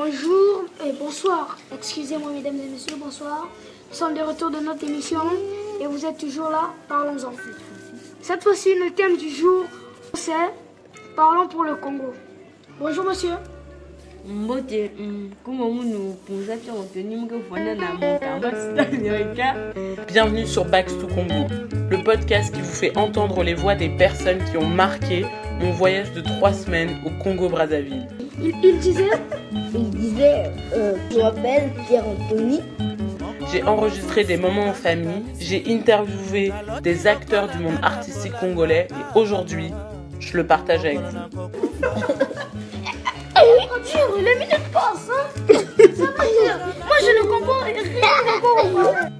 Bonjour et bonsoir. Excusez-moi, mesdames et messieurs, bonsoir. Nous sommes de retour de notre émission et vous êtes toujours là. Parlons-en. Cette fois-ci, le thème du jour, c'est Parlons pour le Congo. Bonjour, monsieur. mbote mm, munu fwana na Bienvenue sur Backs to Congo, le podcast qui vous fait entendre les voix des personnes qui ont marqué mon voyage de trois semaines au Congo-Brazzaville. Il, il disait il disait euh, je m'appelle Pierre Anthony J'ai enregistré des moments en famille, j'ai interviewé des acteurs du monde artistique congolais et aujourd'hui, je le partage avec vous.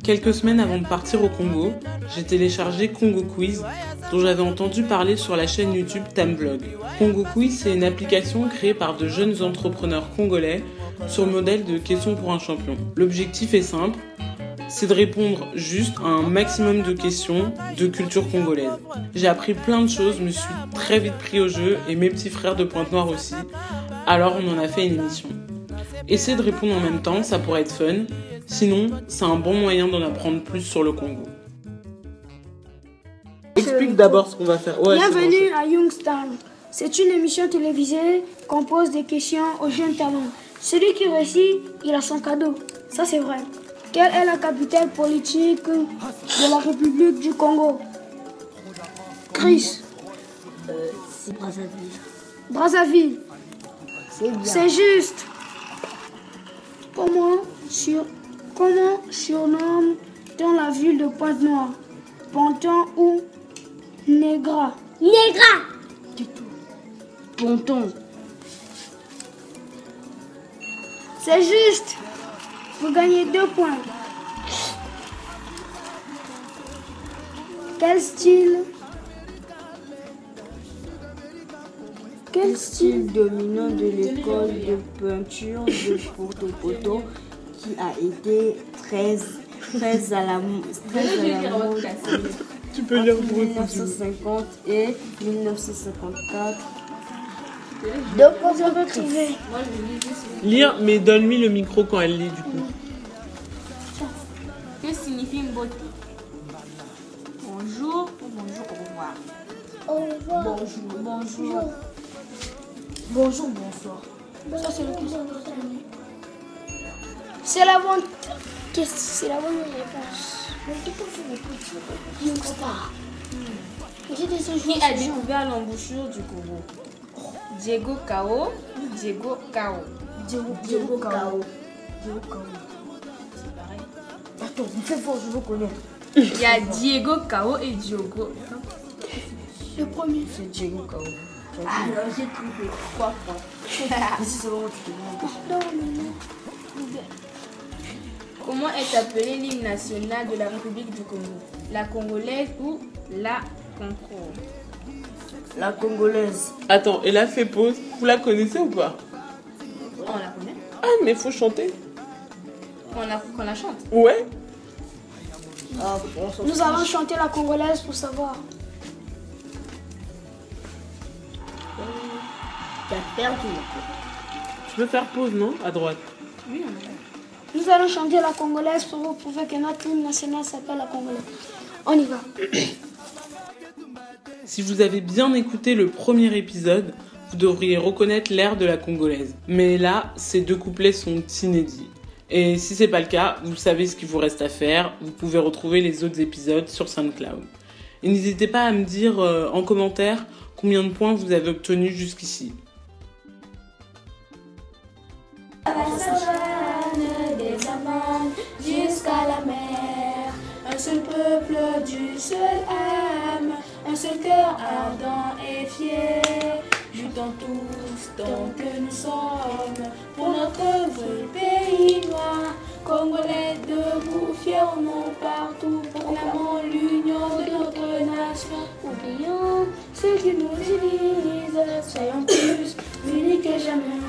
Quelques semaines avant de partir au Congo, j'ai téléchargé Congo Quiz, dont j'avais entendu parler sur la chaîne YouTube Tamvlog. Congo Quiz, c'est une application créée par de jeunes entrepreneurs congolais sur le modèle de questions pour un champion. L'objectif est simple, c'est de répondre juste à un maximum de questions de culture congolaise. J'ai appris plein de choses, me suis très vite pris au jeu et mes petits frères de Pointe-Noire aussi. Alors on en a fait une émission. Essayer de répondre en même temps, ça pourrait être fun. Sinon, c'est un bon moyen d'en apprendre plus sur le Congo. Explique d'abord ce qu'on va faire. Ouais, c'est bon, Bienvenue à Youngstown. C'est une émission télévisée qu'on pose des questions aux jeunes talents. Celui qui réussit, il a son cadeau. Ça, c'est vrai. Quelle est la capitale politique de la République du Congo? Chris, c'est Brazzaville Brazzaville. C'est juste. Comment, sur, comment surnomme-t-on la ville de Pointe-Noire Ponton ou Negra. Négra du tout. Ponton. C'est juste. Vous gagnez deux points. Quel style? Quel style style? dominant de l'école de peinture de Porto Poto qui a été très, très à la, mode Tu peux lire entre pour écouter. 1950 et 1954. Vous avez trouvé. Lire, mais donne-lui le micro quand elle lit du coup. Que signifie Mbote Bonjour ou bonjour, au revoir. Au revoir. Bonjour, bonjour. Bonjour, bonsoir. Ça, c'est le question. C'est la bonne. Qu'est-ce- C'est la bonne réponse. Youngstar. J'ai des Qui a découvert l'embouchure du Congo? Diego Cao Diego Cao? Diego, Diego Cao. Diego Cao. C'est pareil. Attends, fais fort, je veux connaître. Il y a Diego Cao et Diogo. Le premier. C'est Diego Cao. Alors j'ai trouvé trois. Ici, c'est vraiment tu te demandes. Non, mais non. Comment est appelé l'hymne national de la République du Congo? La congolaise ou la concorde? La congolaise. Attends, elle a fait pause. Vous la connaissez ou pas? On la connaît Ah, mais faut chanter. Qu'on la, qu'on la chante Ouais. Ah, on Nous allons chanter la congolaise pour savoir. T'as perdu. Tu peux faire pause, non? À droite. Oui, on a. Nous allons chanter la congolaise pour vous prouver que notre hymne national s'appelle la congolaise. On y va. Si vous avez bien écouté le premier épisode, vous devriez reconnaître l'air de la congolaise. Mais là, ces deux couplets sont inédits. Et si c'est pas le cas, vous savez ce qu'il vous reste à faire. Vous pouvez retrouver les autres épisodes sur SoundCloud. Et n'hésitez pas à me dire euh, en commentaire combien de points vous avez obtenus jusqu'ici. Peuple du seul âme, un seul cœur ardent et fier. Jutant tous tant que nous sommes pour notre pays noir. Congolais debout, fièrement partout, proclamant l'union de notre nation. Oublions ceux qui nous divisent, soyons plus unis que jamais.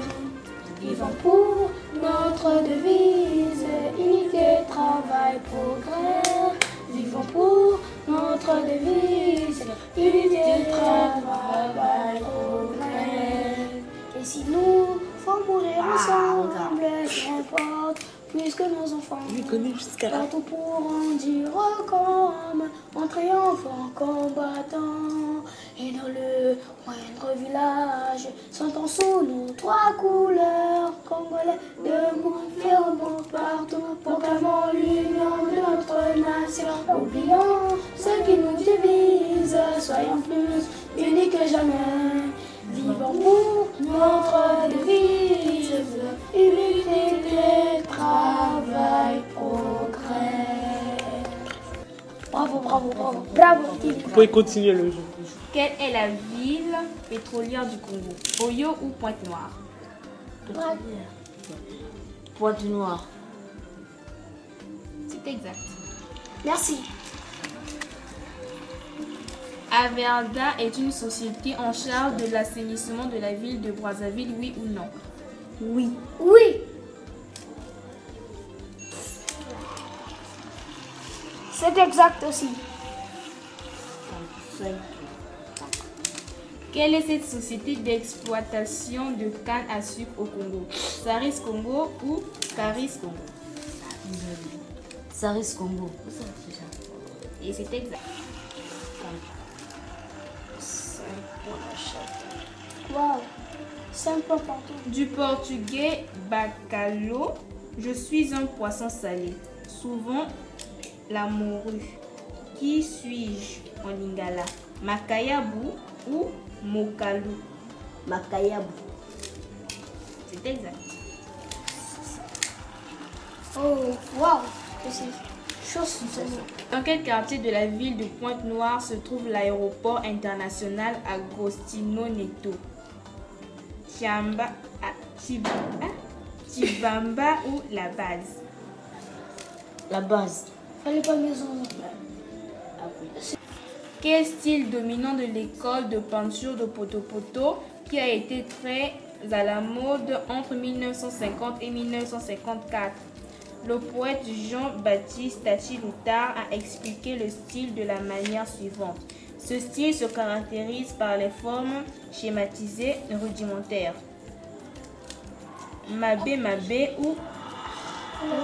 Vivons pour notre devise, unité, travail, progrès. Et si nous faut mourir ensemble, puisque nos enfants partout pour en dire comme en triomphant combattant. Et dans le moindre village sentant sous nos trois couleurs congolais debout fermement partout proclamant l'union de notre nation oublions ce qui nous soyons plus unis que jamais. Vivons pour notre devise unité travail progrès. Bravo bravo bravo. Bravo Vous pouvez continuer le jeu. Quelle est la ville pétrolière du Congo? Oyo ou Pointe-Noire? Pointe noire. C'est exact. merci Averda est une société en charge de l'assainissement de la ville de Brazzaville, oui ou non? Oui. oui c'est exact aussi Quelle est cette société d'exploitation de canne à sucre au Congo? Saris Congo ou Caris Congo? Saris Congo. Et c'est exact. Partout. Du portugais bacalhau, je suis un poisson salé. Souvent la morue. Qui suis-je en lingala? Makayabu ou Mokalu Makayabu. C'est exact. Oh, waouh, Dans quel quartier de la ville de Pointe-Noire se trouve l'aéroport international Agostino Neto? Chiamba, ah, Chib- ah, Chibamba ou la base? La base. Fallait pas maison. Quel style dominant de l'école de peinture de Poto-Poto qui a été très à la mode entre 1950 et 1954 Le poète Jean-Baptiste Tachi-Loutard a expliqué le style de la manière suivante. Ce style se caractérise par les formes schématisées rudimentaires. Mabé Mabé ou non?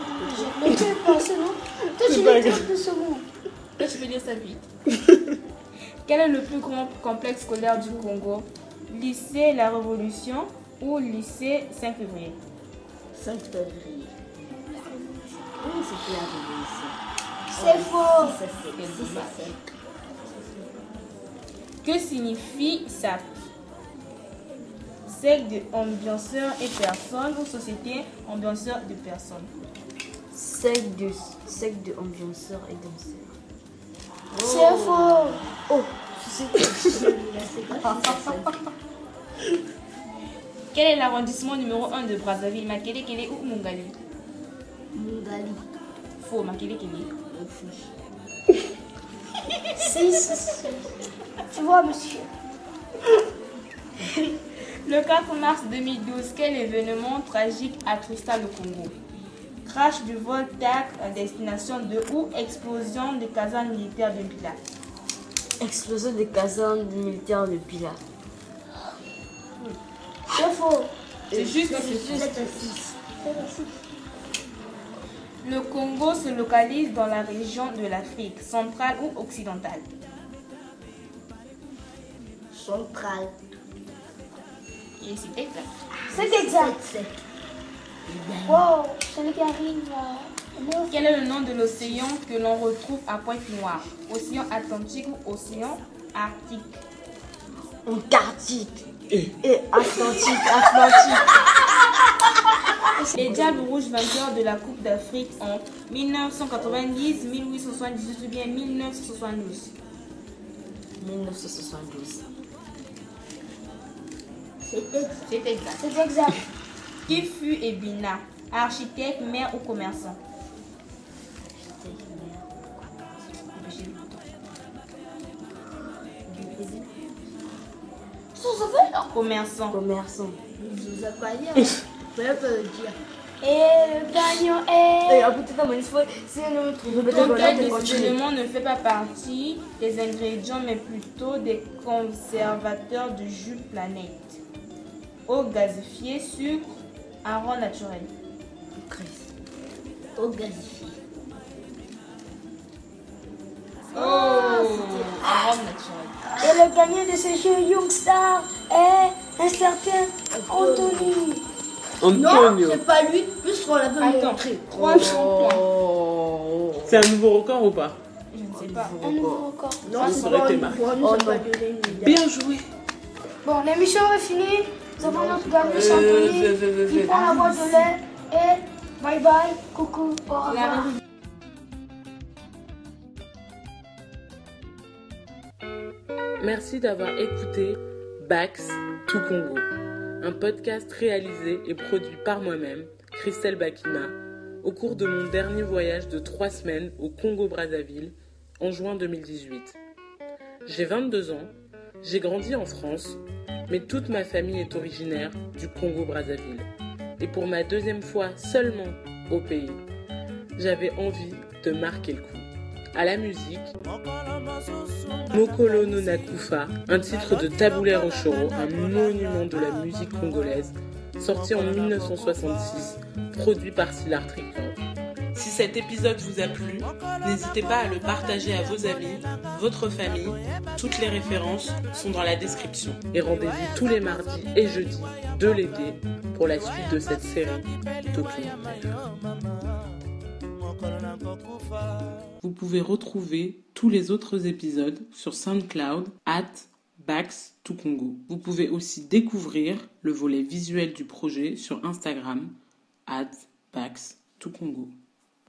Toi, tu pas l'as grave. deux secondes. Toi, tu veux dire ça vite. Quel est le plus grand complexe scolaire du Congo? Lycée La Révolution ou lycée 5 février 5 février. Oui. C'est faux. Ça, c'est ça, c'est- Que signifie SAP Secte de ambianceurs et personnes ou société ambianceurs de personnes Sec de, sec de ambianceurs et danseurs. C'est faux. Oh, c'est Quel est l'arrondissement numéro 1 de Brazzaville? Makele Kele ou Mungali Faux, Makele Kele. Si, si, si. Tu vois, monsieur. Le 4 mars 2012, quel événement tragique attrista le Congo? Crash du vol TAC à destination de ou explosion des casernes militaires de Bila Explosion des casernes militaires de Pilat. C'est faux. C'est juste Le Congo se localise dans la région de l'Afrique centrale ou occidentale. Centrale. Et c'est exact. C'est exact. Wow, celui qui arrive. Quel est le nom de l'océan que l'on retrouve à Pointe-Noire? Océan Atlantique ou Océan Arctique? Antarctique. Et Et Atlantique, Atlantique. Les Diables Rouges vainqueurs de la Coupe d'Afrique en 1990, 1878 ou bien 1972 1972. C'est exact. C'est exact. Qui fut Ebina Architecte, maire ou commerçant Ça, ça fait? Non. Et le gagnant est. Et à côté de faut. Éléments ne fait pas partie des ingrédients mais plutôt des conservateurs de jus planète Eau gazéfiée, sucre, arôme naturel. au gazifié. Oh Arôme naturel. Et le gagnant de ce jeu Youngstar est un certain Anthony. Non, c'est pas lui, puisqu'on l'a pas Attends, montré. 300 points. Oh. C'est un nouveau record ou pas Je ne sais pas. Un nouveau record. Non, Ça c'est aurait pas Oh pas Bien joué Bon, l'émission est finie. Nous avons notre Euh, Anthony qui prend la boîte de lait. Et bye bye, coucou, au revoir. Merci d'avoir écouté Bax to Congo, un podcast réalisé et produit par moi-même, Christelle Bakima, au cours de mon dernier voyage de trois semaines au Congo-Brazzaville en juin 2018. J'ai 22 ans, j'ai grandi en France, mais toute ma famille est originaire du Congo-Brazzaville. Et pour ma deuxième fois seulement au pays, j'avais envie de marquer le coup. À la musique, Mokolo no Nakufa, un titre de Taboulé Rochoro, un monument de la musique congolaise, sorti en 1966, produit par Sylar Records. Si cet épisode vous a plu, n'hésitez pas à le partager à vos amis, votre famille. Toutes les références sont dans la description. Et rendez-vous tous les mardis et jeudis de l'été pour la suite de cette série. Vous pouvez retrouver tous les autres épisodes sur SoundCloud at Bax to Congo. Vous pouvez aussi découvrir le volet visuel du projet sur Instagram at Bax to Congo.